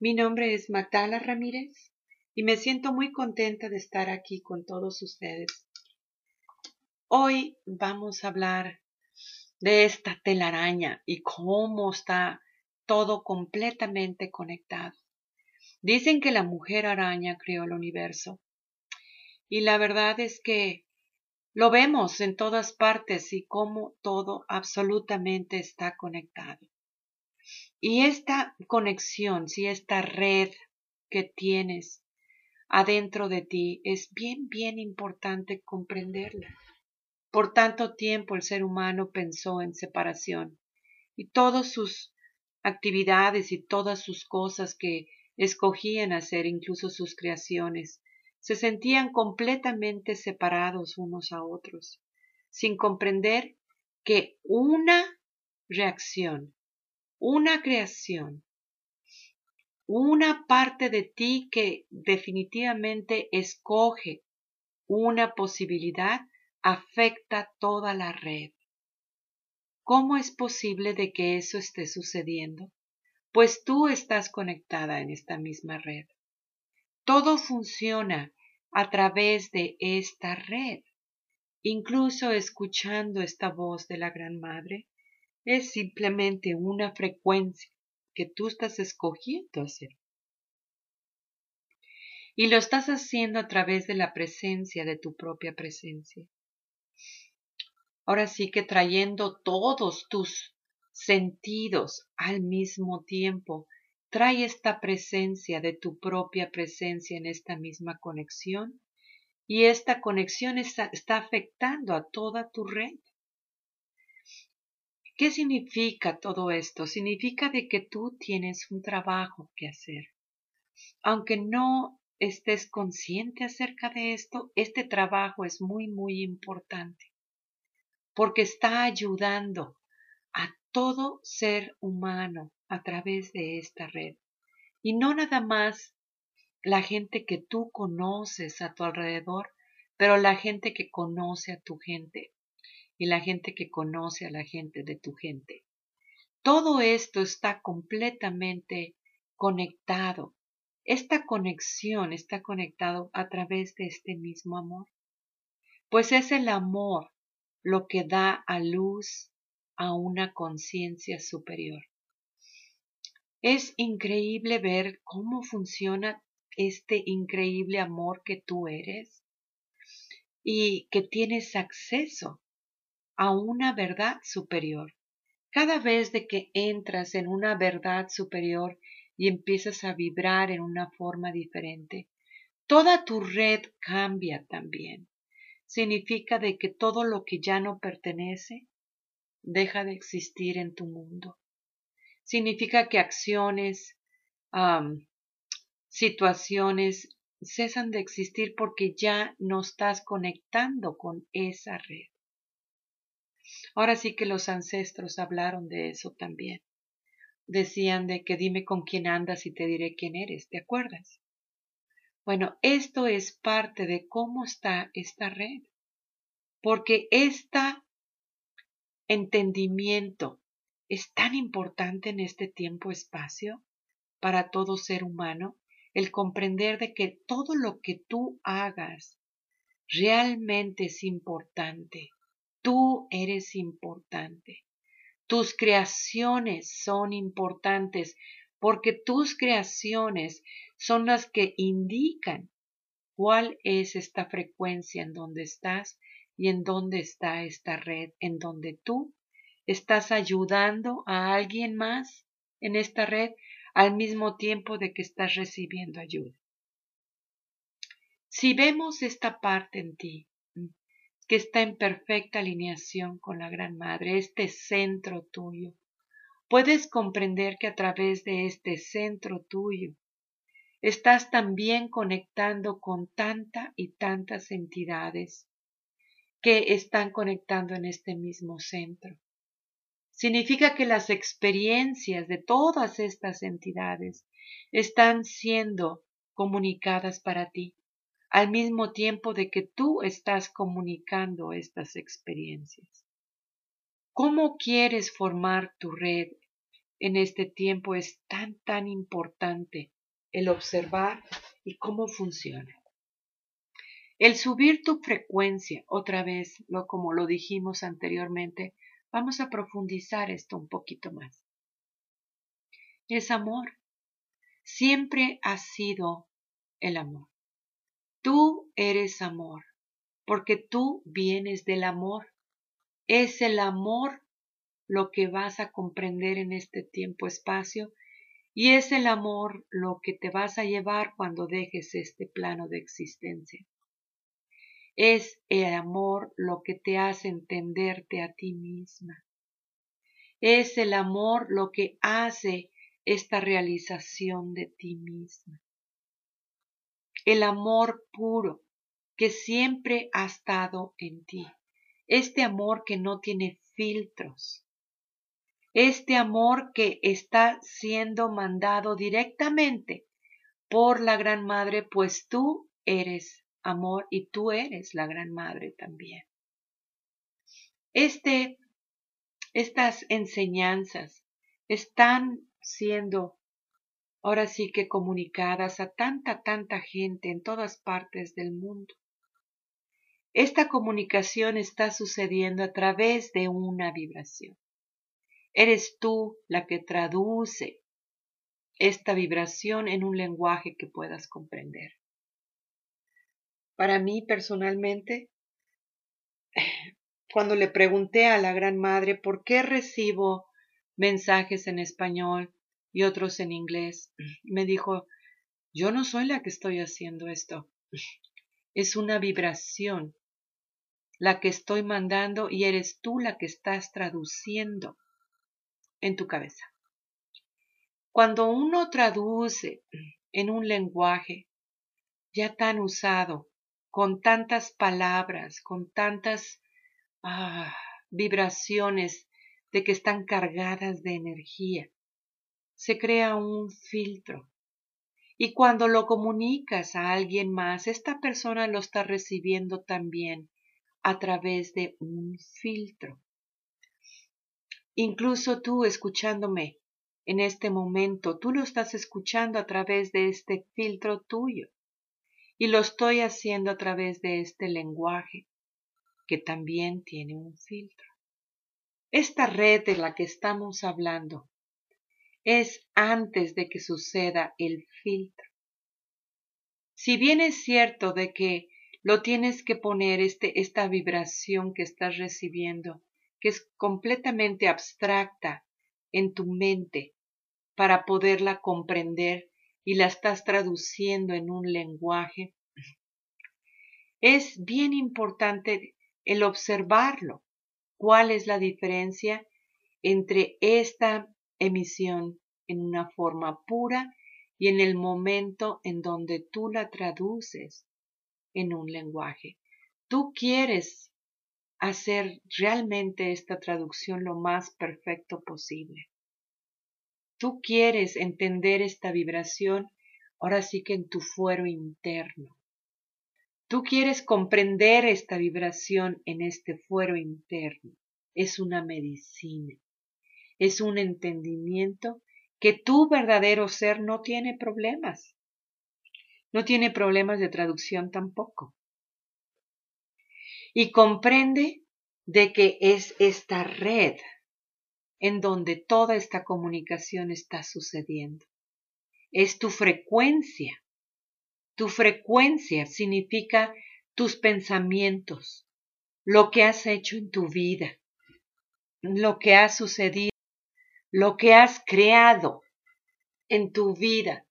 Mi nombre es Magdala Ramírez y me siento muy contenta de estar aquí con todos ustedes. Hoy vamos a hablar de esta telaraña y cómo está todo completamente conectado. Dicen que la mujer araña creó el universo y la verdad es que lo vemos en todas partes y cómo todo absolutamente está conectado. Y esta conexión, si esta red que tienes adentro de ti, es bien, bien importante comprenderla. Por tanto tiempo el ser humano pensó en separación y todas sus actividades y todas sus cosas que escogían hacer, incluso sus creaciones, se sentían completamente separados unos a otros, sin comprender que una reacción una creación, una parte de ti que definitivamente escoge una posibilidad afecta toda la red. ¿Cómo es posible de que eso esté sucediendo? Pues tú estás conectada en esta misma red. Todo funciona a través de esta red. Incluso escuchando esta voz de la Gran Madre, es simplemente una frecuencia que tú estás escogiendo hacer. Y lo estás haciendo a través de la presencia de tu propia presencia. Ahora sí que trayendo todos tus sentidos al mismo tiempo, trae esta presencia de tu propia presencia en esta misma conexión y esta conexión está, está afectando a toda tu red. ¿Qué significa todo esto? Significa de que tú tienes un trabajo que hacer. Aunque no estés consciente acerca de esto, este trabajo es muy, muy importante porque está ayudando a todo ser humano a través de esta red. Y no nada más la gente que tú conoces a tu alrededor, pero la gente que conoce a tu gente y la gente que conoce a la gente de tu gente. Todo esto está completamente conectado. Esta conexión está conectado a través de este mismo amor. Pues es el amor lo que da a luz a una conciencia superior. Es increíble ver cómo funciona este increíble amor que tú eres y que tienes acceso a una verdad superior. Cada vez que entras en una verdad superior y empiezas a vibrar en una forma diferente, toda tu red cambia también. Significa de que todo lo que ya no pertenece deja de existir en tu mundo. Significa que acciones, situaciones cesan de existir porque ya no estás conectando con esa red. Ahora sí que los ancestros hablaron de eso también. Decían de que dime con quién andas y te diré quién eres, ¿te acuerdas? Bueno, esto es parte de cómo está esta red, porque este entendimiento es tan importante en este tiempo-espacio para todo ser humano, el comprender de que todo lo que tú hagas realmente es importante Tú eres importante. Tus creaciones son importantes porque tus creaciones son las que indican cuál es esta frecuencia en donde estás y en dónde está esta red, en donde tú estás ayudando a alguien más en esta red al mismo tiempo de que estás recibiendo ayuda. Si vemos esta parte en ti, que está en perfecta alineación con la Gran Madre, este centro tuyo. Puedes comprender que a través de este centro tuyo estás también conectando con tanta y tantas entidades que están conectando en este mismo centro. Significa que las experiencias de todas estas entidades están siendo comunicadas para ti al mismo tiempo de que tú estás comunicando estas experiencias. ¿Cómo quieres formar tu red en este tiempo es tan, tan importante el observar y cómo funciona. El subir tu frecuencia, otra vez, lo, como lo dijimos anteriormente, vamos a profundizar esto un poquito más. Es amor. Siempre ha sido el amor. Tú eres amor, porque tú vienes del amor. Es el amor lo que vas a comprender en este tiempo-espacio y es el amor lo que te vas a llevar cuando dejes este plano de existencia. Es el amor lo que te hace entenderte a ti misma. Es el amor lo que hace esta realización de ti misma. El amor puro que siempre ha estado en ti. Este amor que no tiene filtros. Este amor que está siendo mandado directamente por la Gran Madre, pues tú eres amor y tú eres la gran madre también. Este, estas enseñanzas están siendo ahora sí que comunicadas a tanta, tanta gente en todas partes del mundo. Esta comunicación está sucediendo a través de una vibración. Eres tú la que traduce esta vibración en un lenguaje que puedas comprender. Para mí personalmente, cuando le pregunté a la Gran Madre por qué recibo mensajes en español y otros en inglés, me dijo, yo no soy la que estoy haciendo esto. Es una vibración la que estoy mandando y eres tú la que estás traduciendo en tu cabeza. Cuando uno traduce en un lenguaje ya tan usado con tantas palabras, con tantas ah, vibraciones de que están cargadas de energía. Se crea un filtro. Y cuando lo comunicas a alguien más, esta persona lo está recibiendo también a través de un filtro. Incluso tú escuchándome en este momento, tú lo estás escuchando a través de este filtro tuyo y lo estoy haciendo a través de este lenguaje que también tiene un filtro. Esta red de la que estamos hablando es antes de que suceda el filtro. Si bien es cierto de que lo tienes que poner este, esta vibración que estás recibiendo, que es completamente abstracta en tu mente, para poderla comprender y la estás traduciendo en un lenguaje, es bien importante el observarlo. ¿Cuál es la diferencia entre esta emisión en una forma pura y en el momento en donde tú la traduces en un lenguaje? Tú quieres hacer realmente esta traducción lo más perfecto posible tú quieres entender esta vibración, ahora sí que en tu fuero interno. Tú quieres comprender esta vibración en este fuero interno. Es una medicina. Es un entendimiento que tu verdadero ser no tiene problemas. No tiene problemas de traducción tampoco. Y comprende de que es esta red en donde toda esta comunicación está sucediendo. Es tu frecuencia. Tu frecuencia significa tus pensamientos, lo que has hecho en tu vida, lo que ha sucedido, lo que has creado en tu vida.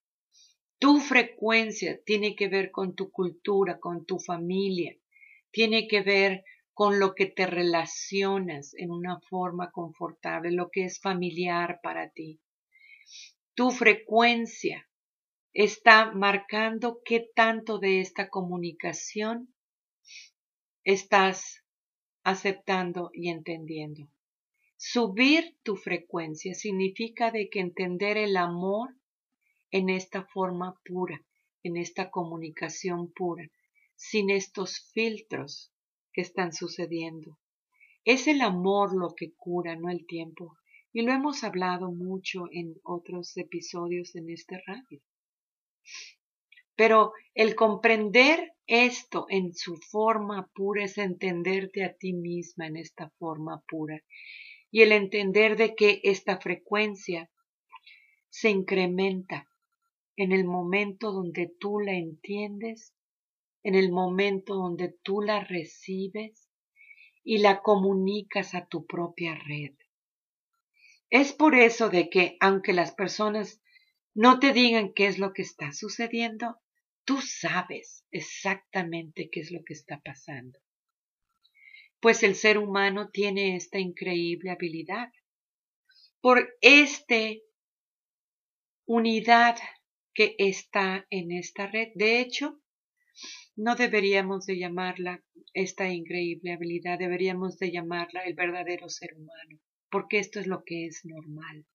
Tu frecuencia tiene que ver con tu cultura, con tu familia, tiene que ver con lo que te relacionas en una forma confortable, lo que es familiar para ti. Tu frecuencia está marcando qué tanto de esta comunicación estás aceptando y entendiendo. Subir tu frecuencia significa de que entender el amor en esta forma pura, en esta comunicación pura, sin estos filtros están sucediendo. Es el amor lo que cura, no el tiempo. Y lo hemos hablado mucho en otros episodios en este radio. Pero el comprender esto en su forma pura es entenderte a ti misma en esta forma pura. Y el entender de que esta frecuencia se incrementa en el momento donde tú la entiendes, en el momento donde tú la recibes y la comunicas a tu propia red. Es por eso de que aunque las personas no te digan qué es lo que está sucediendo, Tú sabes exactamente qué es lo que está pasando. Pues el ser humano tiene esta increíble habilidad. Por esta unidad que está en esta red. De hecho, no deberíamos de llamarla esta increíble habilidad, deberíamos de llamarla el verdadero ser humano, porque esto es lo que es normal.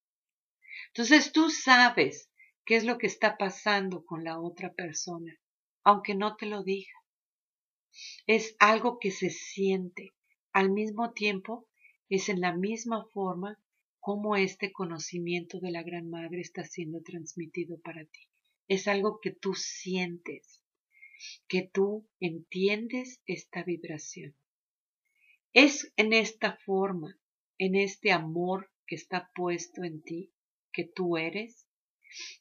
Entonces tú sabes qué es lo que está pasando con la otra persona, aunque no te lo diga. Es algo que se siente. Al mismo tiempo, es en la misma forma como este conocimiento de la Gran Madre está siendo transmitido para ti. Es algo que tú sientes, que tú entiendes esta vibración. Es en esta forma, en este amor que está puesto en ti, que tú eres,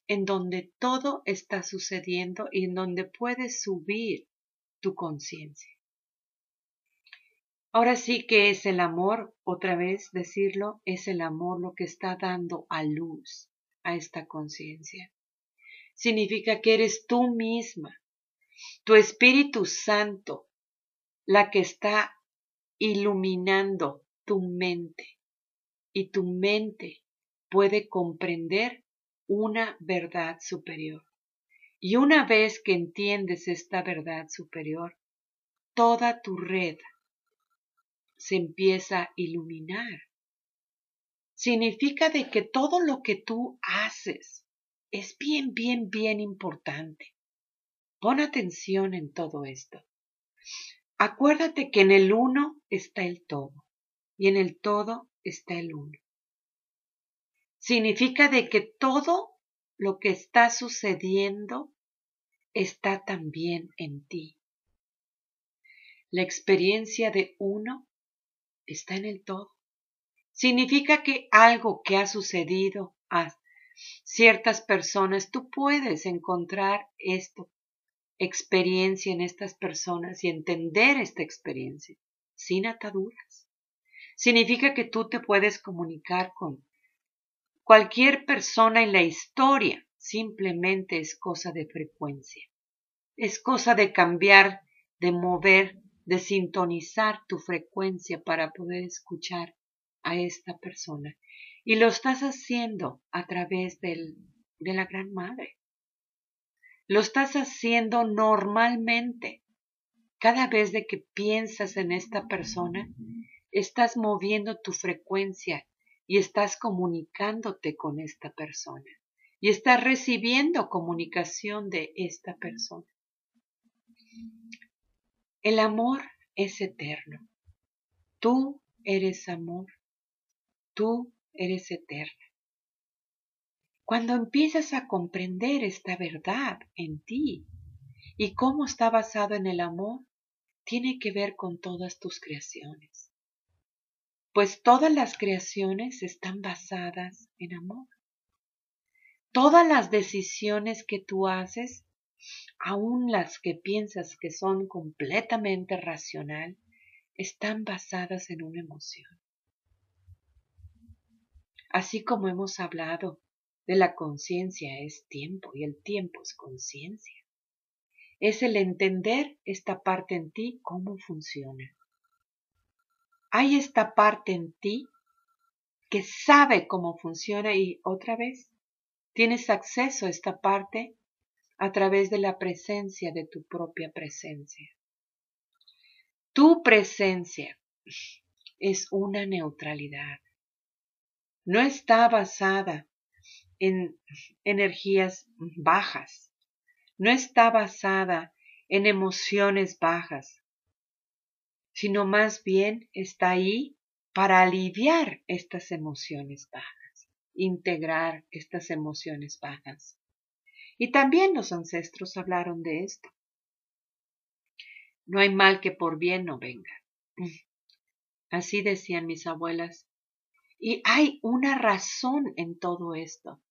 en donde todo está sucediendo y en donde puedes subir tu conciencia. Ahora sí que es el amor, otra vez decirlo, es el amor lo que está dando a luz a esta conciencia. Significa que eres tú misma, tu Espíritu Santo, la que está iluminando tu mente. Y tu mente puede comprender una verdad superior. Y una vez que entiendes esta verdad superior, toda tu red se empieza a iluminar. Significa de que todo lo que tú haces es bien, bien, bien importante. Pon atención en todo esto. Acuérdate que en el uno está el todo y en el todo está el uno significa de que todo lo que está sucediendo está también en ti. La experiencia de uno está en el todo. Significa que algo que ha sucedido a ciertas personas, tú puedes encontrar esto, experiencia en estas personas y entender esta experiencia sin ataduras. Significa que tú te puedes comunicar con Cualquier persona en la historia simplemente es cosa de frecuencia. Es cosa de cambiar, de mover, de sintonizar tu frecuencia para poder escuchar a esta persona. Y lo estás haciendo a través del, de la Gran Madre. Lo estás haciendo normalmente. Cada vez de que piensas en esta persona, estás moviendo tu frecuencia y estás comunicándote con esta persona y estás recibiendo comunicación de esta persona. El amor es eterno. Tú eres amor. Tú eres eterna. Cuando empiezas a comprender esta verdad en ti y cómo está basado en el amor, tiene que ver con todas tus creaciones pues todas las creaciones están basadas en amor. Todas las decisiones que tú haces, aun las que piensas que son completamente racional, están basadas en una emoción. Así como hemos hablado de la conciencia es tiempo y el tiempo es conciencia. Es el entender esta parte en ti cómo funciona hay esta parte en ti que sabe cómo funciona y otra vez tienes acceso a esta parte a través de la presencia de tu propia presencia. Tu presencia es una neutralidad. No está basada en energías bajas. No está basada en emociones bajas sino más bien está ahí para aliviar estas emociones bajas, integrar estas emociones bajas. Y también los ancestros hablaron de esto. No hay mal que por bien no venga. Así decían mis abuelas. Y hay una razón en todo esto.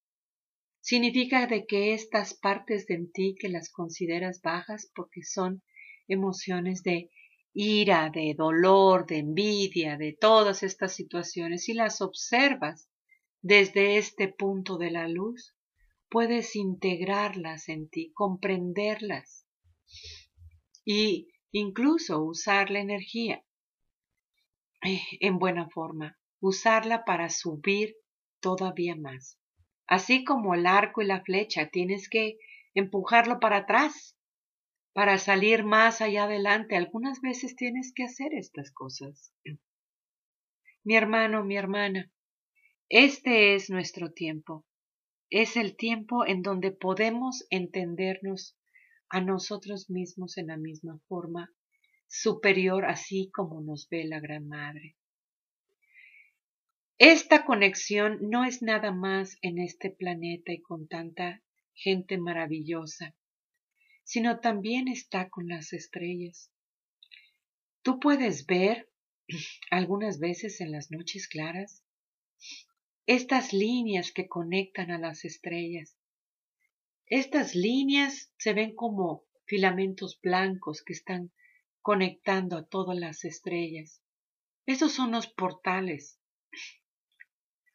Significa de que estas partes de ti que las consideras bajas porque son emociones de ira, de dolor, de envidia, de todas estas situaciones, y las observas desde este punto de la luz, puedes integrarlas en ti, comprenderlas y incluso usar la energía eh, en buena forma, usarla para subir todavía más. Así como el arco y la flecha, tienes que empujarlo para atrás para salir más allá adelante. Algunas veces tienes que hacer estas cosas. Mi hermano, mi hermana, este es nuestro tiempo. Es el tiempo en donde podemos entendernos a nosotros mismos en la misma forma superior, así como nos ve la Gran Madre. Esta conexión no es nada más en este planeta y con tanta gente maravillosa, sino también está con las estrellas. Tú puedes ver algunas veces en las noches claras estas líneas que conectan a las estrellas. Estas líneas se ven como filamentos blancos que están conectando a todas las estrellas. Esos son los portales.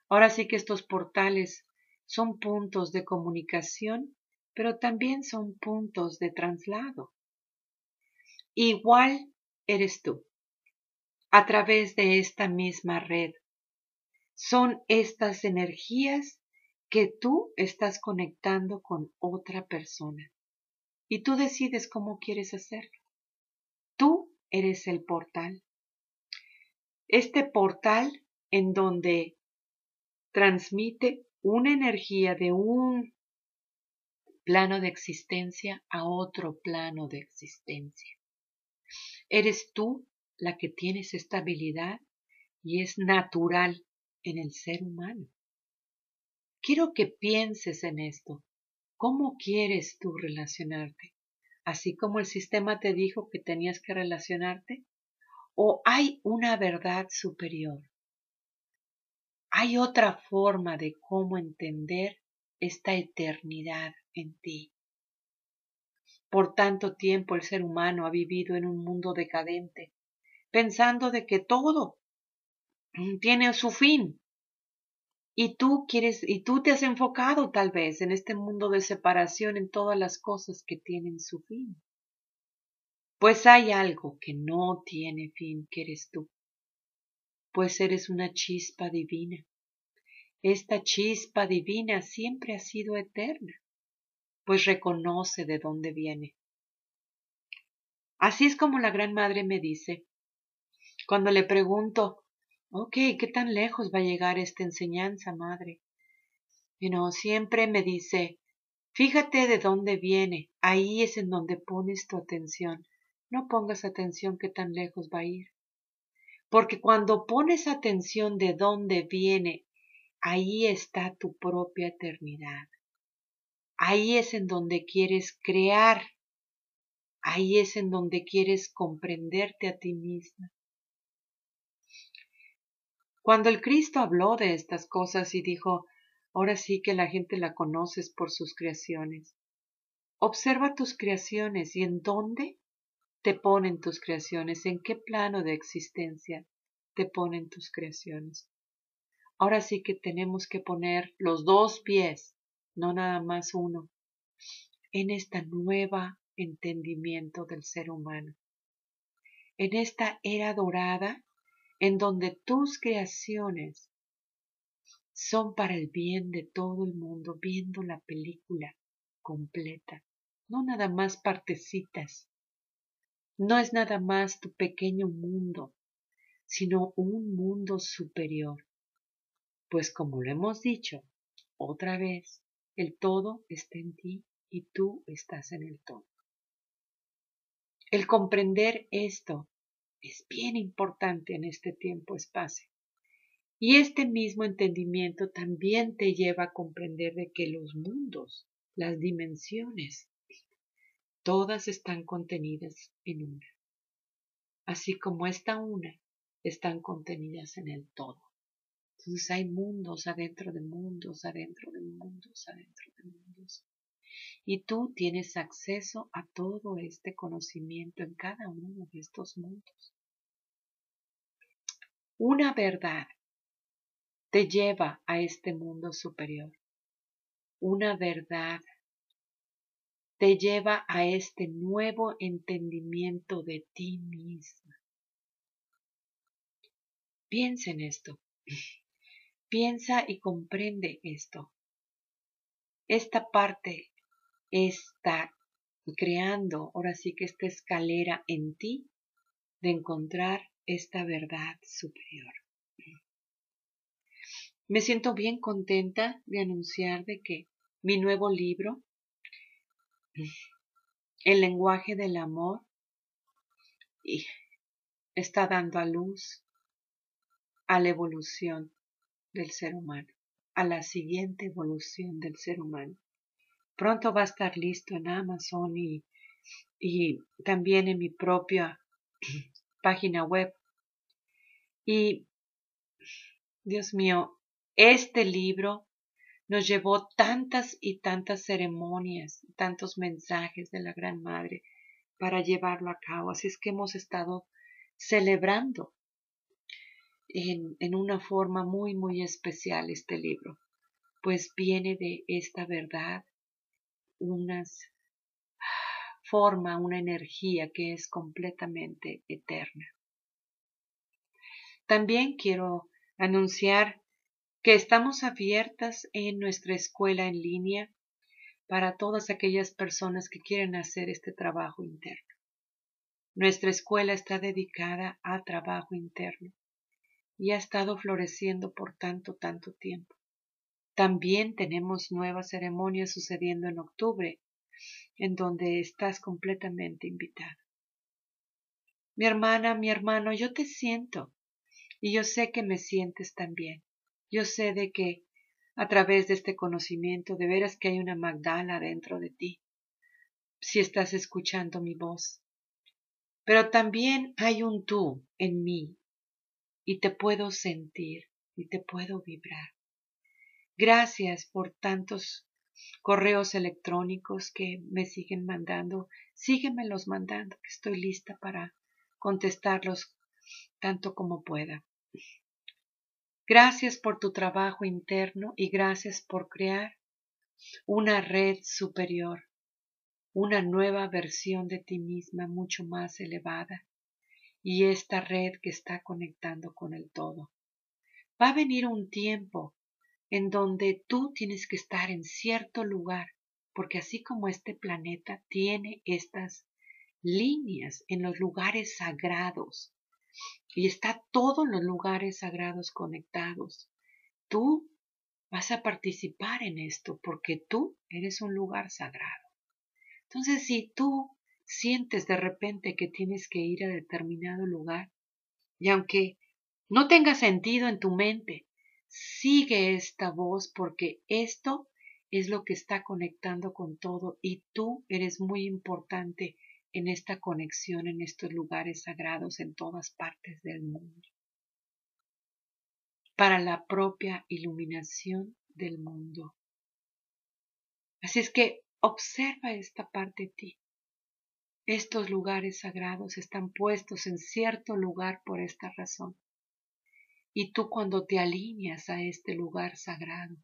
Ahora sí que estos portales son puntos de comunicación, pero también son puntos de traslado. Igual eres tú, a través de esta misma red. Son estas energías que tú estás conectando con otra persona. Y tú decides cómo quieres hacerlo. Tú eres el portal. Este portal en donde transmite una energía de un plano de existencia a otro plano de existencia. Eres tú la que tienes esta habilidad y es natural en el ser humano. Quiero que pienses en esto. ¿Cómo quieres tú relacionarte? ¿Así como el sistema te dijo que tenías que relacionarte? ¿O hay una verdad superior? Hay otra forma de cómo entender esta eternidad en ti. Por tanto tiempo el ser humano ha vivido en un mundo decadente, pensando de que todo tiene su fin. Y tú quieres, y tú te has enfocado tal vez en este mundo de separación en todas las cosas que tienen su fin. Pues hay algo que no tiene fin, que eres tú pues eres una chispa divina. Esta chispa divina siempre ha sido eterna, pues reconoce de dónde viene. Así es como la Gran Madre me dice, cuando le pregunto, ok, ¿qué tan lejos va a llegar esta enseñanza, Madre? Y no, siempre me dice, fíjate de dónde viene, ahí es en donde pones tu atención. No pongas atención qué tan lejos va a ir. Porque cuando pones atención de dónde viene, ahí está tu propia eternidad. Ahí es en donde quieres crear. Ahí es en donde quieres comprenderte a ti misma. Cuando el Cristo habló de estas cosas y dijo, ahora sí que la gente la conoces por sus creaciones. Observa tus creaciones y en dónde te ponen tus creaciones, en qué plano de existencia te ponen tus creaciones. Ahora sí que tenemos que poner los dos pies, no nada más uno, en esta nueva entendimiento del ser humano, en esta era dorada en donde tus creaciones son para el bien de todo el mundo, viendo la película completa, no nada más partecitas, no es nada más tu pequeño mundo, sino un mundo superior. Pues como lo hemos dicho, otra vez, el todo está en ti y tú estás en el todo. El comprender esto es bien importante en este tiempo-espacio. Y este mismo entendimiento también te lleva a comprender de que los mundos, las dimensiones, todas están contenidas en una. Así como esta una, están contenidas en el todo. Entonces hay mundos adentro de mundos, adentro de mundos, adentro de mundos. Y tú tienes acceso a todo este conocimiento en cada uno de estos mundos. Una verdad te lleva a este mundo superior. Una verdad te lleva a este nuevo entendimiento de ti misma. Piensa en esto. Piensa y comprende esto. Esta parte está creando, ahora sí que esta escalera en ti de encontrar esta verdad superior. Me siento bien contenta de anunciar de que mi nuevo libro, El lenguaje del amor, está dando a luz a la evolución del ser humano, a la siguiente evolución del ser humano. Pronto va a estar listo en Amazon y, y también en mi propia página web. Y, Dios mío, este libro nos llevó tantas y tantas ceremonias, tantos mensajes de la Gran Madre para llevarlo a cabo. Así es que hemos estado celebrando en, una forma muy, muy especial este libro, pues viene de esta verdad, una forma, una energía que es completamente eterna. También quiero anunciar que estamos abiertas en nuestra escuela en línea para todas aquellas personas que quieren hacer este trabajo interno. Nuestra escuela está dedicada a trabajo interno y ha estado floreciendo por tanto, tanto tiempo. También tenemos nuevas ceremonias sucediendo en octubre, en donde estás completamente invitada. Mi hermana, mi hermano, yo te siento y yo sé que me sientes también. Yo sé de que a través de este conocimiento de veras que hay una Magdala dentro de ti, si estás escuchando mi voz. Pero también hay un tú en mí y te puedo sentir y te puedo vibrar. Gracias por tantos correos electrónicos que me siguen mandando. Síguemelos mandando, que estoy lista para contestarlos tanto como pueda. Gracias por tu trabajo interno y gracias por crear una red superior, una nueva versión de ti misma mucho más elevada y esta red que está conectando con el todo. Va a venir un tiempo en donde tú tienes que estar en cierto lugar, porque así como este planeta tiene estas líneas en los lugares sagrados, y está todos los lugares sagrados conectados. Tú vas a participar en esto porque tú eres un lugar sagrado. Entonces, si tú sientes de repente que tienes que ir a determinado lugar, y aunque no tenga sentido en tu mente, sigue esta voz porque esto es lo que está conectando con todo y tú eres muy importante en esta conexión en estos lugares sagrados en todas partes del mundo, para la propia iluminación del mundo. Así es que observa esta parte de ti. Estos lugares sagrados están puestos en cierto lugar por esta razón. Y tú cuando te alineas a este lugar sagrado,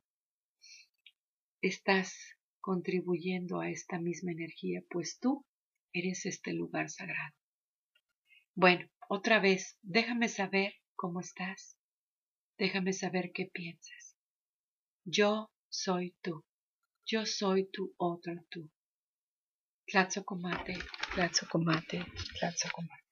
estás contribuyendo a esta misma energía, pues tú eres este lugar sagrado. Bueno, otra vez, déjame saber cómo estás. Déjame saber qué piensas. Yo soy tú. Yo soy tu otro tú. Tlatzocomate, tlatzocomate, tlatzocomate.